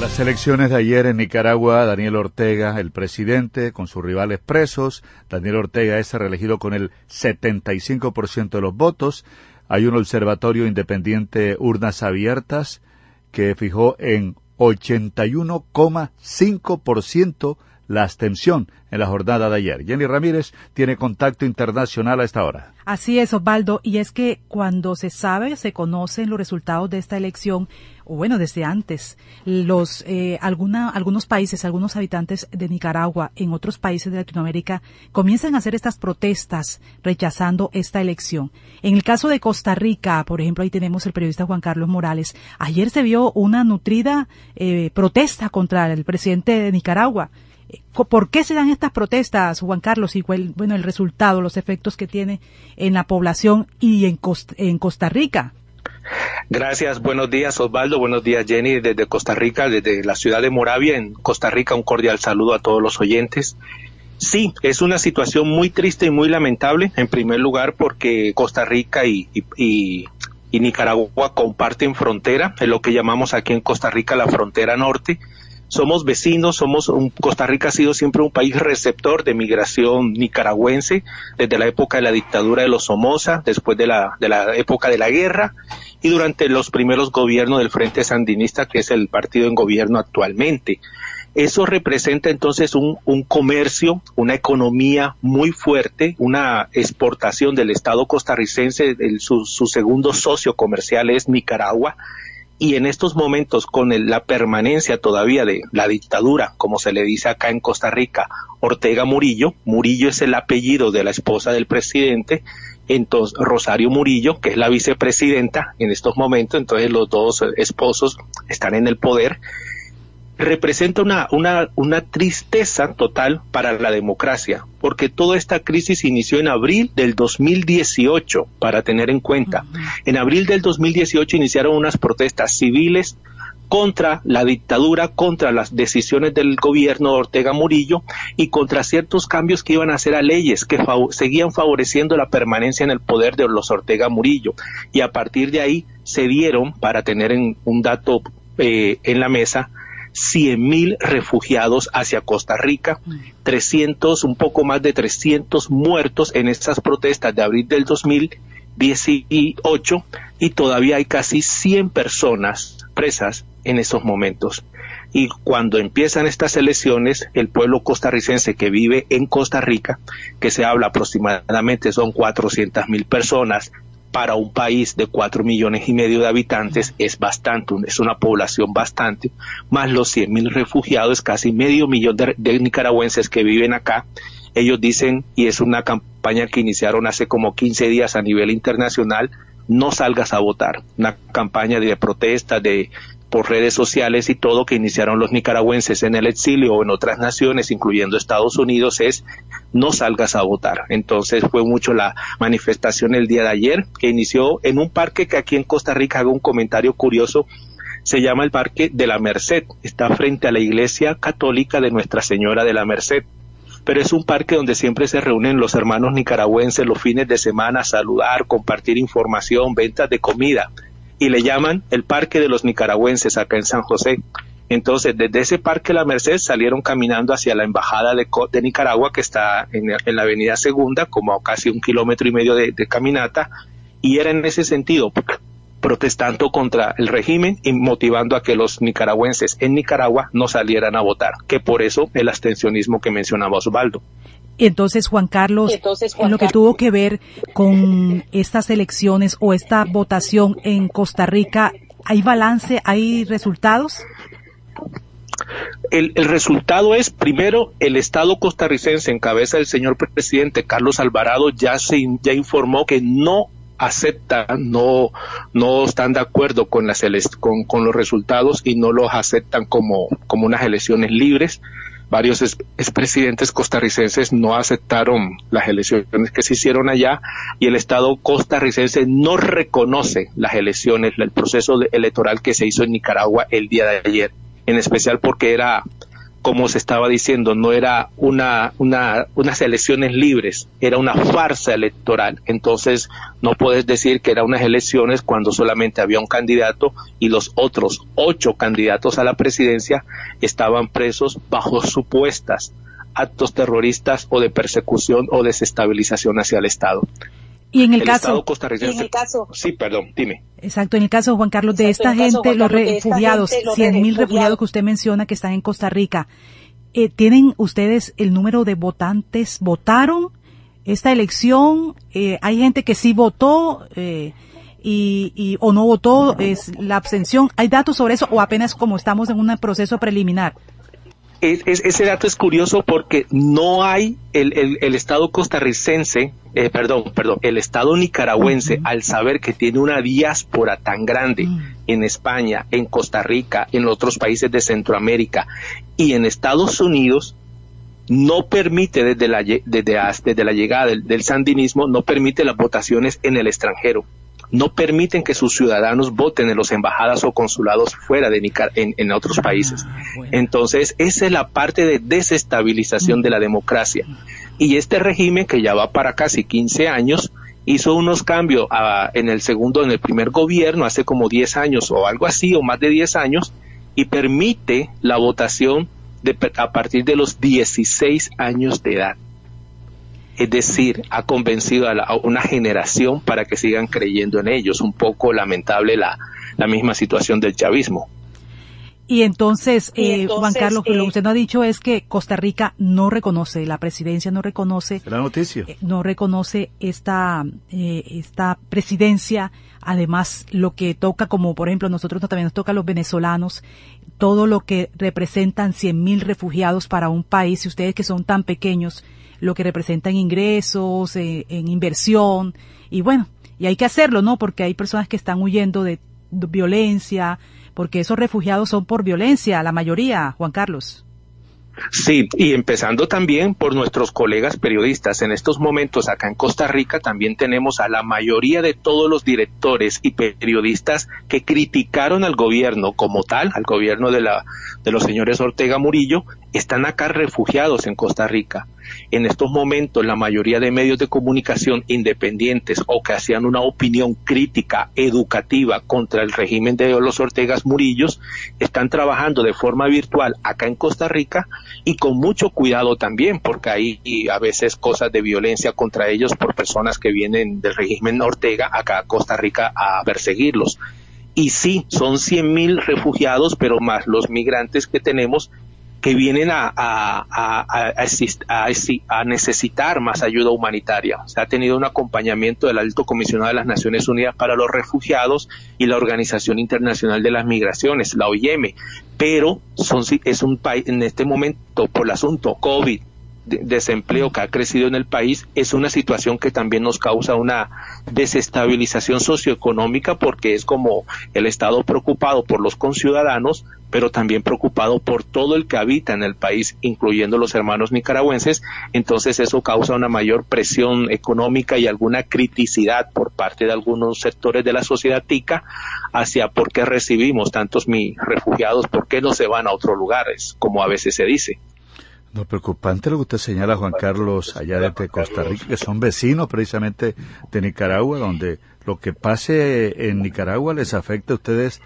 Las elecciones de ayer en Nicaragua, Daniel Ortega, el presidente, con sus rivales presos, Daniel Ortega es reelegido con el 75% de los votos. Hay un observatorio independiente Urnas Abiertas que fijó en 81,5% la abstención en la jornada de ayer. Jenny Ramírez tiene contacto internacional a esta hora. Así es, Osvaldo, y es que cuando se sabe, se conocen los resultados de esta elección, o bueno, desde antes, los eh, alguna, algunos países, algunos habitantes de Nicaragua, en otros países de Latinoamérica, comienzan a hacer estas protestas rechazando esta elección. En el caso de Costa Rica, por ejemplo, ahí tenemos el periodista Juan Carlos Morales. Ayer se vio una nutrida eh, protesta contra el presidente de Nicaragua ¿Por qué se dan estas protestas, Juan Carlos? Y bueno, el resultado, los efectos que tiene en la población y en en Costa Rica. Gracias, buenos días Osvaldo, buenos días Jenny desde Costa Rica, desde la ciudad de Moravia, en Costa Rica, un cordial saludo a todos los oyentes. Sí, es una situación muy triste y muy lamentable, en primer lugar porque Costa Rica y, Nicaragua comparten frontera, es lo que llamamos aquí en Costa Rica la frontera norte, somos vecinos, somos un, Costa Rica ha sido siempre un país receptor de migración nicaragüense desde la época de la dictadura de los Somoza, después de la, de la época de la guerra y durante los primeros gobiernos del Frente Sandinista, que es el partido en gobierno actualmente. Eso representa entonces un, un comercio, una economía muy fuerte, una exportación del Estado costarricense, su, su segundo socio comercial es Nicaragua, y en estos momentos con la permanencia todavía de la dictadura, como se le dice acá en Costa Rica, Ortega Murillo, Murillo es el apellido de la esposa del presidente, entonces Rosario Murillo, que es la vicepresidenta en estos momentos, entonces los dos esposos están en el poder representa una, una, una tristeza total para la democracia, porque toda esta crisis inició en abril del 2018, para tener en cuenta. En abril del 2018 iniciaron unas protestas civiles contra la dictadura, contra las decisiones del gobierno de Ortega Murillo y contra ciertos cambios que iban a hacer a leyes que seguían favoreciendo la permanencia en el poder de los Ortega Murillo. Y a partir de ahí se dieron, para tener un dato eh, en la mesa, 100 mil refugiados hacia Costa Rica, 300, un poco más de 300 muertos en estas protestas de abril del 2018 y todavía hay casi 100 personas presas en esos momentos. Y cuando empiezan estas elecciones, el pueblo costarricense que vive en Costa Rica, que se habla aproximadamente son 400 mil personas, para un país de cuatro millones y medio de habitantes es bastante, es una población bastante, más los cien mil refugiados, casi medio millón de, nicaragüenses que viven acá. Ellos dicen, y es una campaña que iniciaron hace como 15 días a nivel internacional, no salgas a votar. Una campaña de protesta, de por redes sociales y todo que iniciaron los nicaragüenses en el exilio o en otras naciones, incluyendo Estados Unidos, es no salgas a votar. Entonces fue mucho la manifestación el día de ayer, que inició en un parque que aquí en Costa Rica hago un comentario curioso, se llama el Parque de la Merced, está frente a la Iglesia Católica de Nuestra Señora de la Merced pero es un parque donde siempre se reúnen los hermanos nicaragüenses los fines de semana a saludar, compartir información, ventas de comida y le llaman el Parque de los Nicaragüenses acá en San José. Entonces, desde ese Parque La Merced salieron caminando hacia la Embajada de, Nicaragua, que está en, la Avenida Segunda, como a casi un kilómetro y medio de, caminata, y era en ese sentido, protestando contra el régimen y motivando a que los nicaragüenses en Nicaragua no salieran a votar, que por eso el abstencionismo que mencionaba Osvaldo. Entonces, Juan Carlos, en lo que tuvo que ver con estas elecciones o esta votación en Costa Rica, ¿hay balance, hay resultados? El, resultado es, primero, el Estado costarricense en cabeza del señor presidente Carlos Alvarado ya, se, ya informó que no aceptan, no, no están de acuerdo con, las, con, con los resultados y no los aceptan como, como unas elecciones libres varios expresidentes costarricenses no aceptaron las elecciones que se hicieron allá y el Estado costarricense no reconoce las elecciones, el proceso electoral que se hizo en Nicaragua el día de ayer, en especial porque era como se estaba diciendo, no era una, una, unas elecciones libres, era una farsa electoral. Entonces, no puedes decir que eran unas elecciones cuando solamente había un candidato y los otros ocho candidatos a la presidencia estaban presos bajo supuestas actos terroristas o de persecución o desestabilización hacia el Estado. Y en el, caso, en el caso, sí, perdón, dime. Exacto, en el caso Juan Carlos de esta gente, los refugiados, cien mil refugiados que usted menciona que están en Costa Rica, eh, ¿tienen ustedes el número de votantes? ¿Votaron esta elección? Eh, hay gente que sí votó eh, y, y, o no votó, es la abstención. ¿Hay datos sobre eso o apenas como estamos en un proceso preliminar? Ese dato es curioso porque no hay el, el, Estado costarricense, eh, perdón, perdón, el Estado nicaragüense, al saber que tiene una diáspora tan grande mm. en España, en Costa Rica, en otros países de Centroamérica y en Estados Unidos, no permite desde la, desde, desde la llegada del, del sandinismo, no permite las votaciones en el extranjero no permiten que sus ciudadanos voten en las embajadas o consulados fuera de Nicar en, otros países. Ah, Entonces, esa es la parte de desestabilización de la democracia. Y este régimen, que ya va para casi 15 años, hizo unos cambios ah, en el segundo, en el primer gobierno, hace como 10 años o algo así, o más de 10 años, y permite la votación de, a partir de los 16 años de edad es decir, ha convencido a, una generación para que sigan creyendo en ellos. Un poco lamentable la, misma situación del chavismo. Y entonces, eh, Juan Carlos, lo que eh, usted no ha dicho es que Costa Rica no reconoce, la presidencia no reconoce. La noticia. Eh, no reconoce esta, esta presidencia. Además, lo que toca, como por ejemplo, nosotros también nos toca a los venezolanos, todo lo que representan 100.000 refugiados para un país, y ustedes que son tan pequeños, lo que representa en ingresos, eh, en inversión, y bueno, y hay que hacerlo, ¿no? Porque hay personas que están huyendo de violencia, porque esos refugiados son por violencia, la mayoría, Juan Carlos. Sí, y empezando también por nuestros colegas periodistas. En estos momentos acá en Costa Rica también tenemos a la mayoría de todos los directores y periodistas que criticaron al gobierno como tal, al gobierno de, la, de los señores Ortega Murillo, están acá refugiados en Costa Rica. En estos momentos, la mayoría de medios de comunicación independientes o que hacían una opinión crítica, educativa contra el régimen de los Ortegas Murillos, están trabajando de forma virtual acá en Costa Rica y con mucho cuidado también, porque hay a veces cosas de violencia contra ellos por personas que vienen del régimen Ortega acá a Costa Rica a perseguirlos. Y sí, son cien mil refugiados, pero más los migrantes que tenemos que vienen a, a, a, necesitar más ayuda humanitaria. Se ha tenido un acompañamiento del alto comisionado de las Naciones Unidas para los Refugiados y la Organización Internacional de las Migraciones, la OIM, pero son, es un país en este momento por el asunto COVID, desempleo que ha crecido en el país es una situación que también nos causa una desestabilización socioeconómica porque es como el Estado preocupado por los conciudadanos, pero también preocupado por todo el que habita en el país, incluyendo los hermanos nicaragüenses, entonces eso causa una mayor presión económica y alguna criticidad por parte de algunos sectores de la sociedad tica hacia por qué recibimos tantos refugiados, por qué no se van a otros lugares, como a veces se dice. No, preocupante lo que usted señala, Juan Carlos, allá desde Costa Rica, que son vecinos precisamente de Nicaragua, donde lo que pase en Nicaragua les afecta a ustedes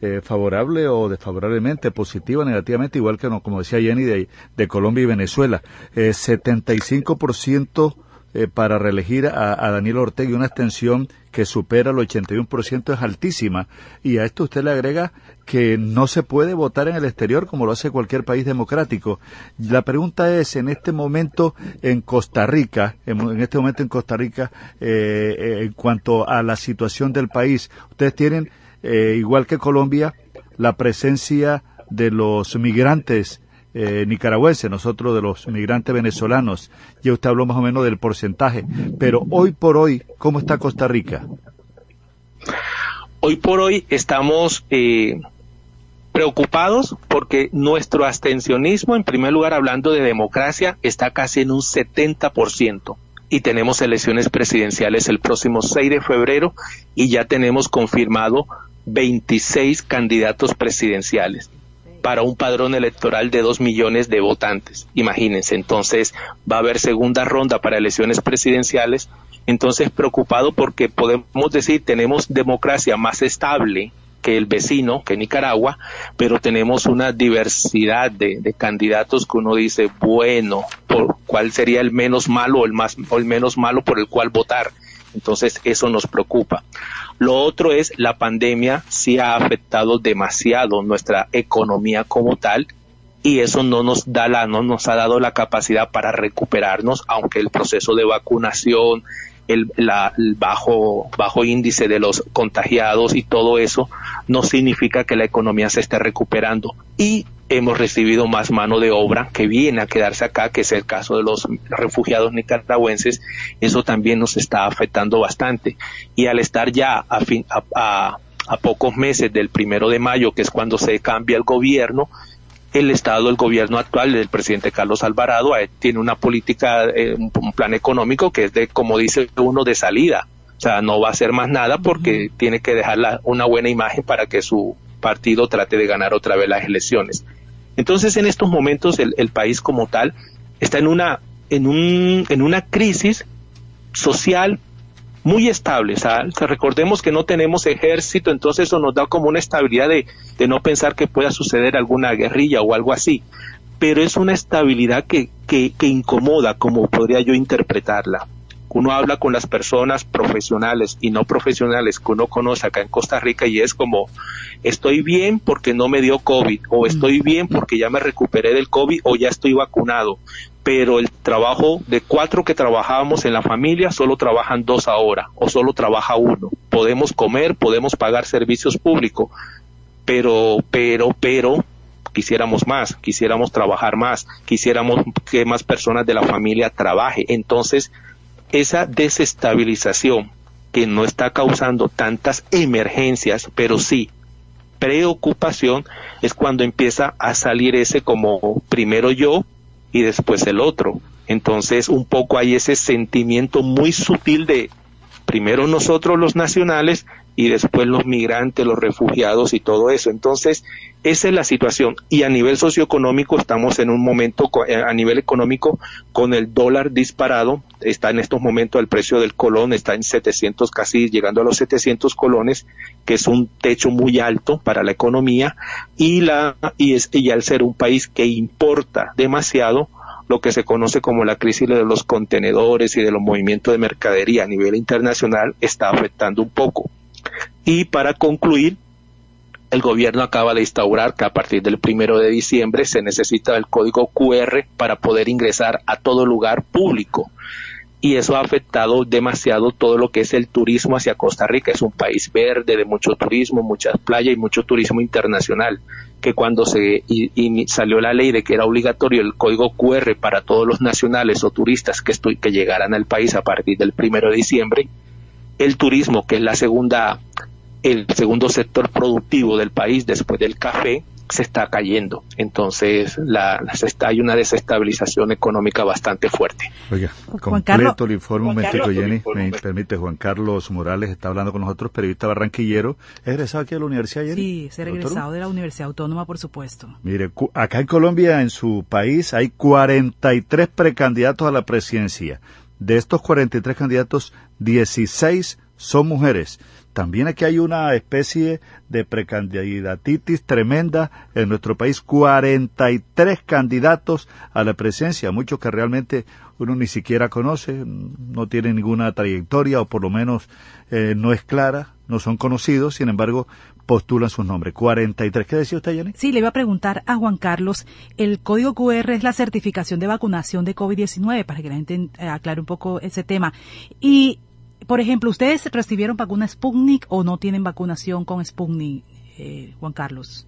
eh, favorable o desfavorablemente, positiva, negativamente, igual que, no, como decía Jenny, de, de Colombia y Venezuela. Eh, 75% eh, para reelegir a, Daniel Ortega una extensión que supera el 81% es altísima. Y a esto usted le agrega que no se puede votar en el exterior como lo hace cualquier país democrático. La pregunta es, en este momento en Costa Rica, en, este momento en Costa Rica, eh, eh, en cuanto a la situación del país, ustedes tienen, igual que Colombia, la presencia de los migrantes eh, nicaragüense, nosotros de los migrantes venezolanos. Ya usted habló más o menos del porcentaje, pero hoy por hoy, ¿cómo está Costa Rica? Hoy por hoy estamos eh, preocupados porque nuestro abstencionismo, en primer lugar hablando de democracia, está casi en un 70% y tenemos elecciones presidenciales el próximo 6 de febrero y ya tenemos confirmado 26 candidatos presidenciales para un padrón electoral de dos millones de votantes. Imagínense, entonces va a haber segunda ronda para elecciones presidenciales. Entonces preocupado porque podemos decir tenemos democracia más estable que el vecino, que Nicaragua, pero tenemos una diversidad de, de, candidatos que uno dice, bueno, ¿por cuál sería el menos malo o el, más, o el menos malo por el cual votar? Entonces eso nos preocupa. Lo otro es la pandemia sí ha afectado demasiado nuestra economía como tal y eso no nos da la, no nos ha dado la capacidad para recuperarnos, aunque el proceso de vacunación, el, la, el, bajo, bajo índice de los contagiados y todo eso no significa que la economía se esté recuperando. Y hemos recibido más mano de obra que viene a quedarse acá, que es el caso de los refugiados nicaragüenses. Eso también nos está afectando bastante. Y al estar ya a, fin, a, a, a pocos meses del primero de mayo, que es cuando se cambia el gobierno, el Estado, el gobierno actual del presidente Carlos Alvarado eh, tiene una política, eh, un, plan económico que es de, como dice uno, de salida. O sea, no va a hacer más nada porque tiene que dejar la, una buena imagen para que su partido trate de ganar otra vez las elecciones. Entonces, en estos momentos, el, el país como tal está en una, en, un, en una crisis social muy estable. Sea, recordemos que no tenemos ejército, entonces eso nos da como una estabilidad de, de, no pensar que pueda suceder alguna guerrilla o algo así. Pero es una estabilidad que, que, que incomoda, como podría yo interpretarla. Uno habla con las personas profesionales y no profesionales que uno conoce acá en Costa Rica y es como, estoy bien porque no me dio COVID, o estoy bien porque ya me recuperé del COVID, o ya estoy vacunado, pero el trabajo de cuatro que trabajábamos en la familia solo trabajan dos ahora o solo trabaja uno. Podemos comer, podemos pagar servicios públicos, pero, pero, pero quisiéramos más, quisiéramos trabajar más, quisiéramos que más personas de la familia trabaje. Entonces, esa desestabilización que no está causando tantas emergencias, pero sí preocupación, es cuando empieza a salir ese como primero yo, y después el otro. Entonces, un poco hay ese sentimiento muy sutil de primero nosotros los nacionales y después los migrantes, los refugiados y todo eso. Entonces, esa es la situación. Y a nivel socioeconómico estamos en un momento, a nivel económico, con el dólar disparado. Está en estos momentos el precio del colón, está en 700, casi llegando a los 700 colones, que es un techo muy alto para la economía. Y, la, y, es, y al ser un país que importa demasiado, lo que se conoce como la crisis de los contenedores y de los movimientos de mercadería a nivel internacional está afectando un poco. Y para concluir, el gobierno acaba de instaurar que a partir del primero de diciembre se necesita el código QR para poder ingresar a todo lugar público. Y eso ha afectado demasiado todo lo que es el turismo hacia Costa Rica. Es un país verde, de mucho turismo, muchas playas y mucho turismo internacional. Que cuando se salió la ley de que era obligatorio el código QR para todos los nacionales o turistas que, estoy, que llegaran al país a partir del primero de diciembre, el turismo, que es la segunda, el segundo sector productivo del país después del café, se está cayendo. Entonces, la, la está, hay una desestabilización económica bastante fuerte. Oiga, completo Carlos, el informe, un momentico, Jenny. Me permite, Juan Carlos Morales está hablando con nosotros, periodista barranquillero. ¿Es egresado aquí a la universidad, Jenny? Sí, es egresado de la Universidad Autónoma, por supuesto. Mire, acá en Colombia, en su país, hay 43 precandidatos a la presidencia. De estos 43 candidatos, 16 son mujeres. También aquí hay una especie de precandidatitis tremenda en nuestro país. 43 candidatos a la presidencia, muchos que realmente uno ni siquiera conoce, no tienen ninguna trayectoria o por lo menos eh, no es clara, no son conocidos, sin embargo postulan sus nombres. 43. ¿Qué decía usted, Jenny? Sí, le iba a preguntar a Juan Carlos, el código QR es la certificación de vacunación de COVID-19, para que la gente aclare un poco ese tema. Y por ejemplo, ¿ustedes recibieron vacuna Sputnik o no tienen vacunación con Sputnik, eh, Juan Carlos?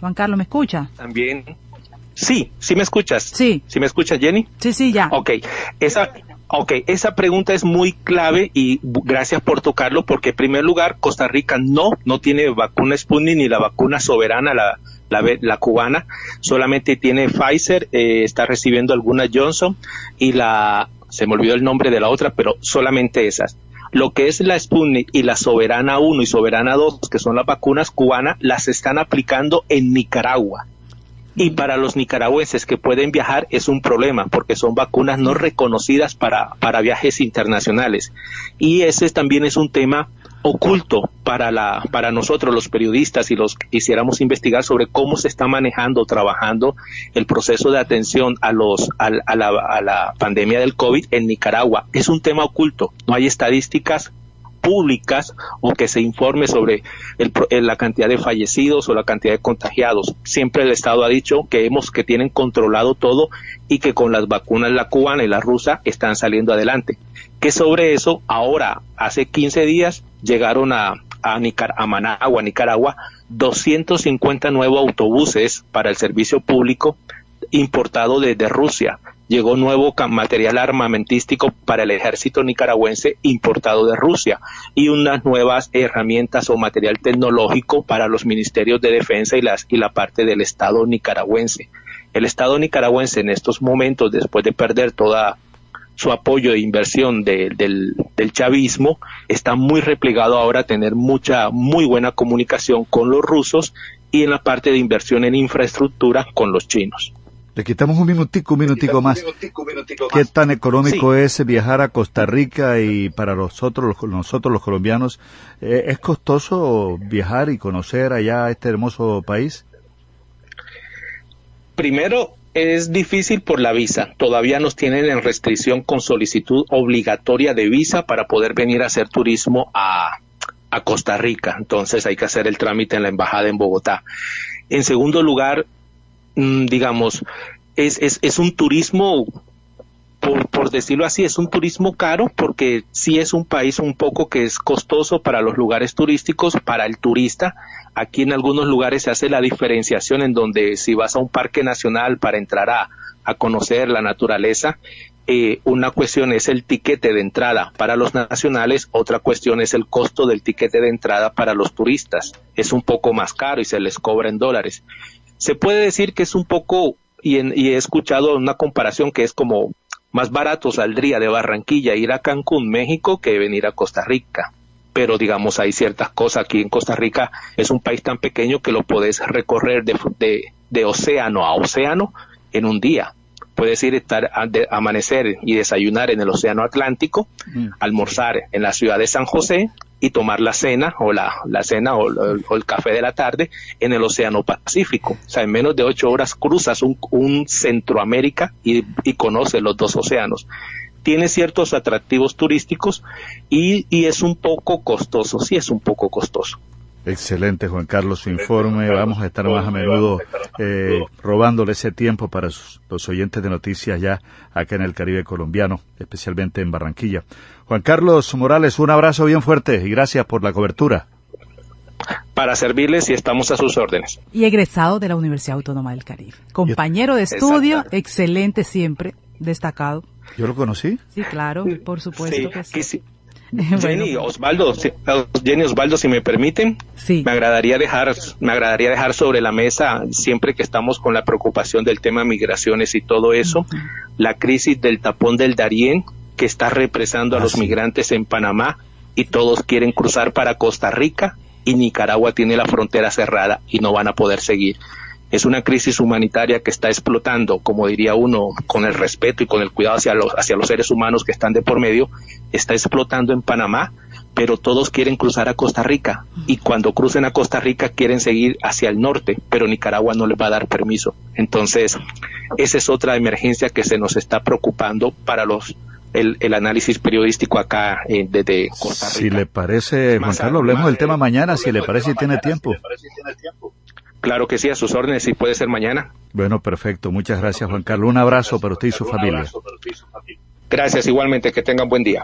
Juan Carlos, ¿me escucha? También. Sí, sí me escuchas. Sí. ¿Sí me escuchas, Jenny? Sí, sí, ya. Ok. Esa, ok, esa pregunta es muy clave y gracias por tocarlo porque en primer lugar Costa Rica no, no tiene vacuna Sputnik ni la vacuna soberana, la, la, la, cubana, solamente tiene Pfizer, eh, está recibiendo alguna Johnson y la, se me olvidó el nombre de la otra, pero solamente esas. Lo que es la Sputnik y la Soberana 1 y Soberana 2, que son las vacunas cubanas, las están aplicando en Nicaragua. Y para los nicaragüenses que pueden viajar es un problema porque son vacunas no reconocidas para, para viajes internacionales. Y ese también es un tema oculto para la para nosotros los periodistas y los que quisiéramos investigar sobre cómo se está manejando trabajando el proceso de atención a los a, la, a la pandemia del covid en Nicaragua es un tema oculto no hay estadísticas públicas o que se informe sobre el, la cantidad de fallecidos o la cantidad de contagiados. Siempre el Estado ha dicho que hemos que tienen controlado todo y que con las vacunas la cubana y la rusa están saliendo adelante que sobre eso ahora, hace 15 días, llegaron a, a, a Managua, Nicaragua, 250 nuevos autobuses para el servicio público importado desde Rusia. Llegó nuevo material armamentístico para el ejército nicaragüense importado de Rusia y unas nuevas herramientas o material tecnológico para los ministerios de defensa y, las, y la parte del Estado nicaragüense. El Estado nicaragüense en estos momentos, después de perder toda su apoyo de inversión del, del chavismo, está muy replegado ahora a tener mucha, muy buena comunicación con los rusos y en la parte de inversión en infraestructura con los chinos. Le quitamos un minutico, un minutico más. ¿Qué tan económico es viajar a Costa Rica y para nosotros, nosotros los colombianos, eh, es costoso viajar y conocer allá este hermoso país? Primero, es difícil por la visa. Todavía nos tienen en restricción con solicitud obligatoria de visa para poder venir a hacer turismo a, a Costa Rica. Entonces hay que hacer el trámite en la embajada en Bogotá. En segundo lugar, digamos, es, es, es un turismo por, por, decirlo así, es un turismo caro porque sí es un país un poco que es costoso para los lugares turísticos, para el turista. Aquí en algunos lugares se hace la diferenciación en donde si vas a un parque nacional para entrar a, a conocer la naturaleza, eh, una cuestión es el tiquete de entrada para los nacionales, otra cuestión es el costo del tiquete de entrada para los turistas. Es un poco más caro y se les cobra en dólares. Se puede decir que es un poco, y, en, y he escuchado una comparación que es como más barato saldría de Barranquilla ir a Cancún, México, que venir a Costa Rica. Pero digamos, hay ciertas cosas aquí en Costa Rica, es un país tan pequeño que lo podés recorrer de, de, de océano a océano en un día. Puedes ir estar a amanecer y desayunar en el Océano Atlántico, mm. almorzar en la ciudad de San José y tomar la cena o la, la cena o, el café de la tarde en el Océano Pacífico. O sea, en menos de ocho horas cruzas un, un Centroamérica y, y conoces los dos océanos tiene ciertos atractivos turísticos y, y, es un poco costoso, sí es un poco costoso. Excelente, Juan Carlos, su informe. Vamos a estar más a menudo eh, robándole ese tiempo para los oyentes de noticias ya acá en el Caribe colombiano, especialmente en Barranquilla. Juan Carlos Morales, un abrazo bien fuerte y gracias por la cobertura. Para servirles y estamos a sus órdenes. Y egresado de la Universidad Autónoma del Caribe. Compañero de estudio, excelente siempre, destacado. ¿Yo lo conocí? Sí, claro, por supuesto que sí. Jenny Osvaldo, si, Jenny Osvaldo, si me permiten, me agradaría dejar, me agradaría dejar sobre la mesa siempre que estamos con la preocupación del tema migraciones y todo eso, la crisis del tapón del Darién que está represando a los migrantes en Panamá y todos quieren cruzar para Costa Rica y Nicaragua tiene la frontera cerrada y no van a poder seguir. Es una crisis humanitaria que está explotando, como diría uno, con el respeto y con el cuidado hacia los, hacia los seres humanos que están de por medio, está explotando en Panamá, pero todos quieren cruzar a Costa Rica y cuando crucen a Costa Rica quieren seguir hacia el norte, pero Nicaragua no les va a dar permiso. Entonces, esa es otra emergencia que se nos está preocupando para los el, el análisis periodístico acá eh, desde Costa Rica. Si le parece, Juan Carlos, hablemos del tema mañana, si le parece y tiene tiempo. Claro que sí, a sus órdenes, si puede ser mañana. Bueno, perfecto. Muchas gracias, Juan Carlos. Un abrazo para usted y su familia. Gracias, igualmente. Que tengan buen día.